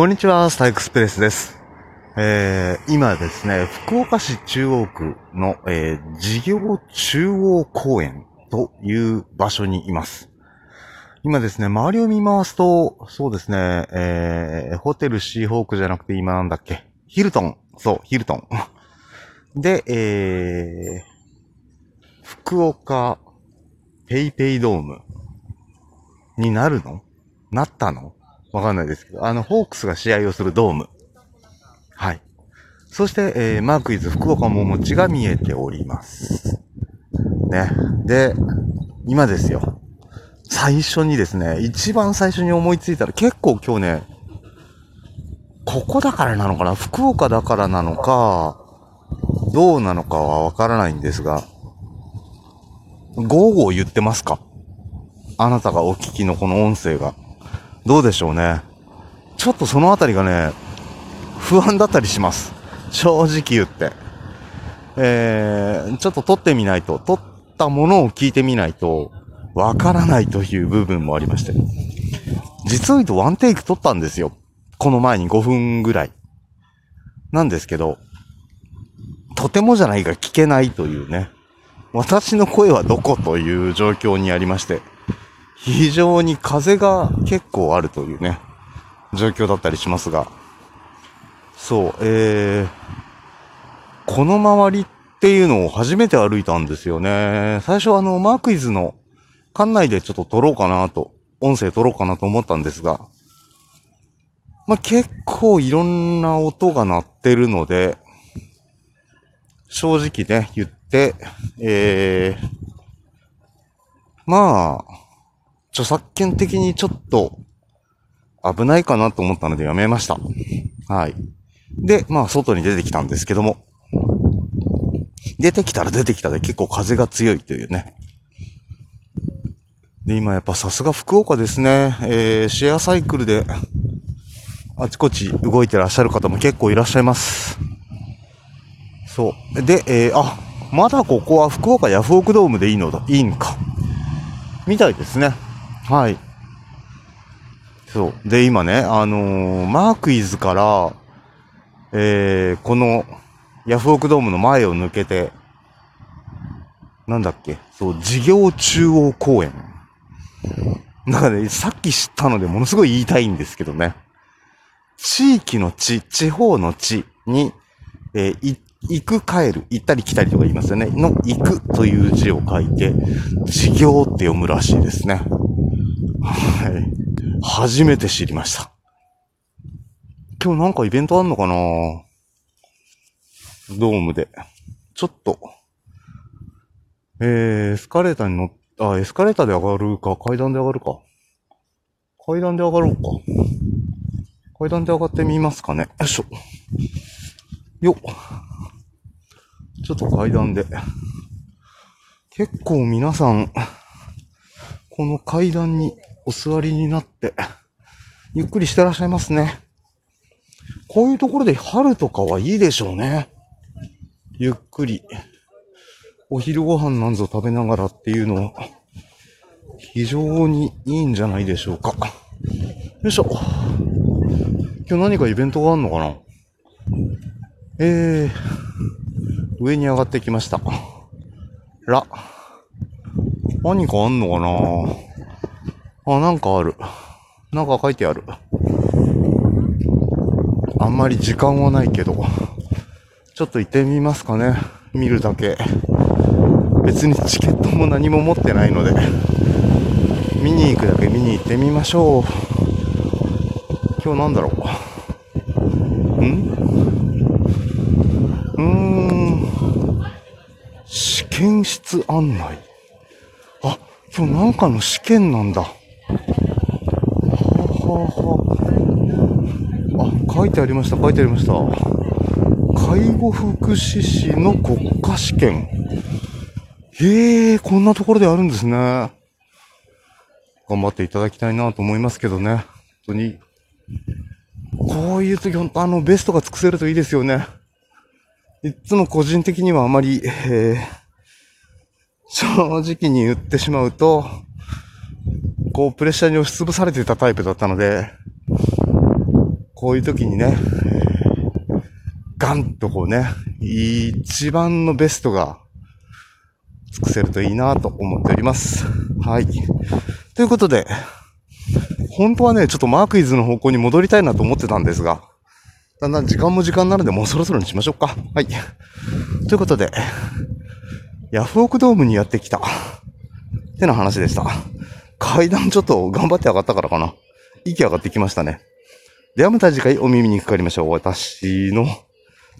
こんにちは、スタイクスプレスです。えー、今ですね、福岡市中央区の、えー、事業中央公園という場所にいます。今ですね、周りを見回すと、そうですね、えー、ホテルシーホークじゃなくて今なんだっけ、ヒルトン。そう、ヒルトン。で、えー、福岡ペイペイドームになるの？なったの？わかんないですけど、あの、ホークスが試合をするドーム。はい。そして、えー、マークイズ福岡ももちが見えております。ね。で、今ですよ。最初にですね、一番最初に思いついたら結構今日ね、ここだからなのかな？福岡だからなのか、どうなのかはわからないんですが、ゴーゴー言ってますか？あなたがお聞きのこの音声が。どうでしょうね。ちょっとそのあたりがね、不安だったりします。正直言って。えー、ちょっと撮ってみないと、撮ったものを聞いてみないと、わからないという部分もありまして。実を言うとワンテイク撮ったんですよ。この前に5分ぐらい。なんですけど、とてもじゃないが聞けないというね。私の声はどこという状況にありまして。非常に風が結構あるというね、状況だったりしますが、そう、えー、この周りっていうのを初めて歩いたんですよね。最初あの、マークイズの館内でちょっと撮ろうかなと、音声撮ろうかなと思ったんですが、まあ、結構いろんな音が鳴ってるので、正直ね、言って、えー、まあ、著作権的にちょっと危ないかなと思ったのでやめました。はい。で、まあ外に出てきたんですけども。出てきたら出てきたで結構風が強いというね。で、今やっぱさすが福岡ですね。えー、シェアサイクルであちこち動いてらっしゃる方も結構いらっしゃいます。そう。で、えー、あ、まだここは福岡ヤフオクドームでいいのだ、いいんか。みたいですね。はい。そう。で、今ね、あのー、マークイズから、えー、この、ヤフオクドームの前を抜けて、なんだっけ、そう、事業中央公園。なんかね、さっき知ったのでものすごい言いたいんですけどね。地域の地、地方の地に、えー、行く帰る、行ったり来たりとか言いますよね。の、行くという字を書いて、事業って読むらしいですね。はい。初めて知りました。今日なんかイベントあんのかな？ドームで。ちょっと。えー、エスカレーターに乗っ、あ、エスカレーターで上がるか、階段で上がるか。階段で上がろうか。階段で上がってみますかね。よいしょ。よっ。ちょっと階段で。結構皆さん、この階段にお座りになって、ゆっくりしてらっしゃいますね。こういうところで春とかはいいでしょうね。ゆっくり、お昼ご飯なんぞ食べながらっていうのは、非常にいいんじゃないでしょうか。よいしょ。今日何かイベントがあるのかな？えー、上に上がってきました。ら。何かあんのかな？あ、なんかある。なんか書いてある。あんまり時間はないけど、ちょっと行ってみますかね。見るだけ。別にチケットも何も持ってないので、見に行くだけ見に行ってみましょう。今日なんだろう。ん？うーん。試験室案内。あ、今日なんかの試験なんだ。は、は、はあ。あ、書いてありました、書いてありました。介護福祉士の国家試験。へえ、こんなところであるんですね。頑張っていただきたいなと思いますけどね。本当に。こういう時、本当あの、ベストが尽くせるといいですよね。いつも個人的にはあまり、えー、正直に言ってしまうと、こう、プレッシャーに押しつぶされてたタイプだったので、こういう時にね、ガンとこうね、一番のベストが尽くせるといいなと思っております。はい。ということで、本当はね、ちょっとマークイズの方向に戻りたいなと思ってたんですが、だんだん時間も時間なのでもうそろそろにしましょうか。はい。ということで、ヤフオクドームにやってきた。ってな話でした。階段ちょっと頑張って上がったからかな。息上がってきましたね。ではまた次回お耳にかかりましょう。私の、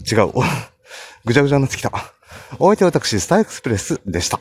違う。ぐちゃぐちゃになってきた。お相手は私、スターエクスプレスでした。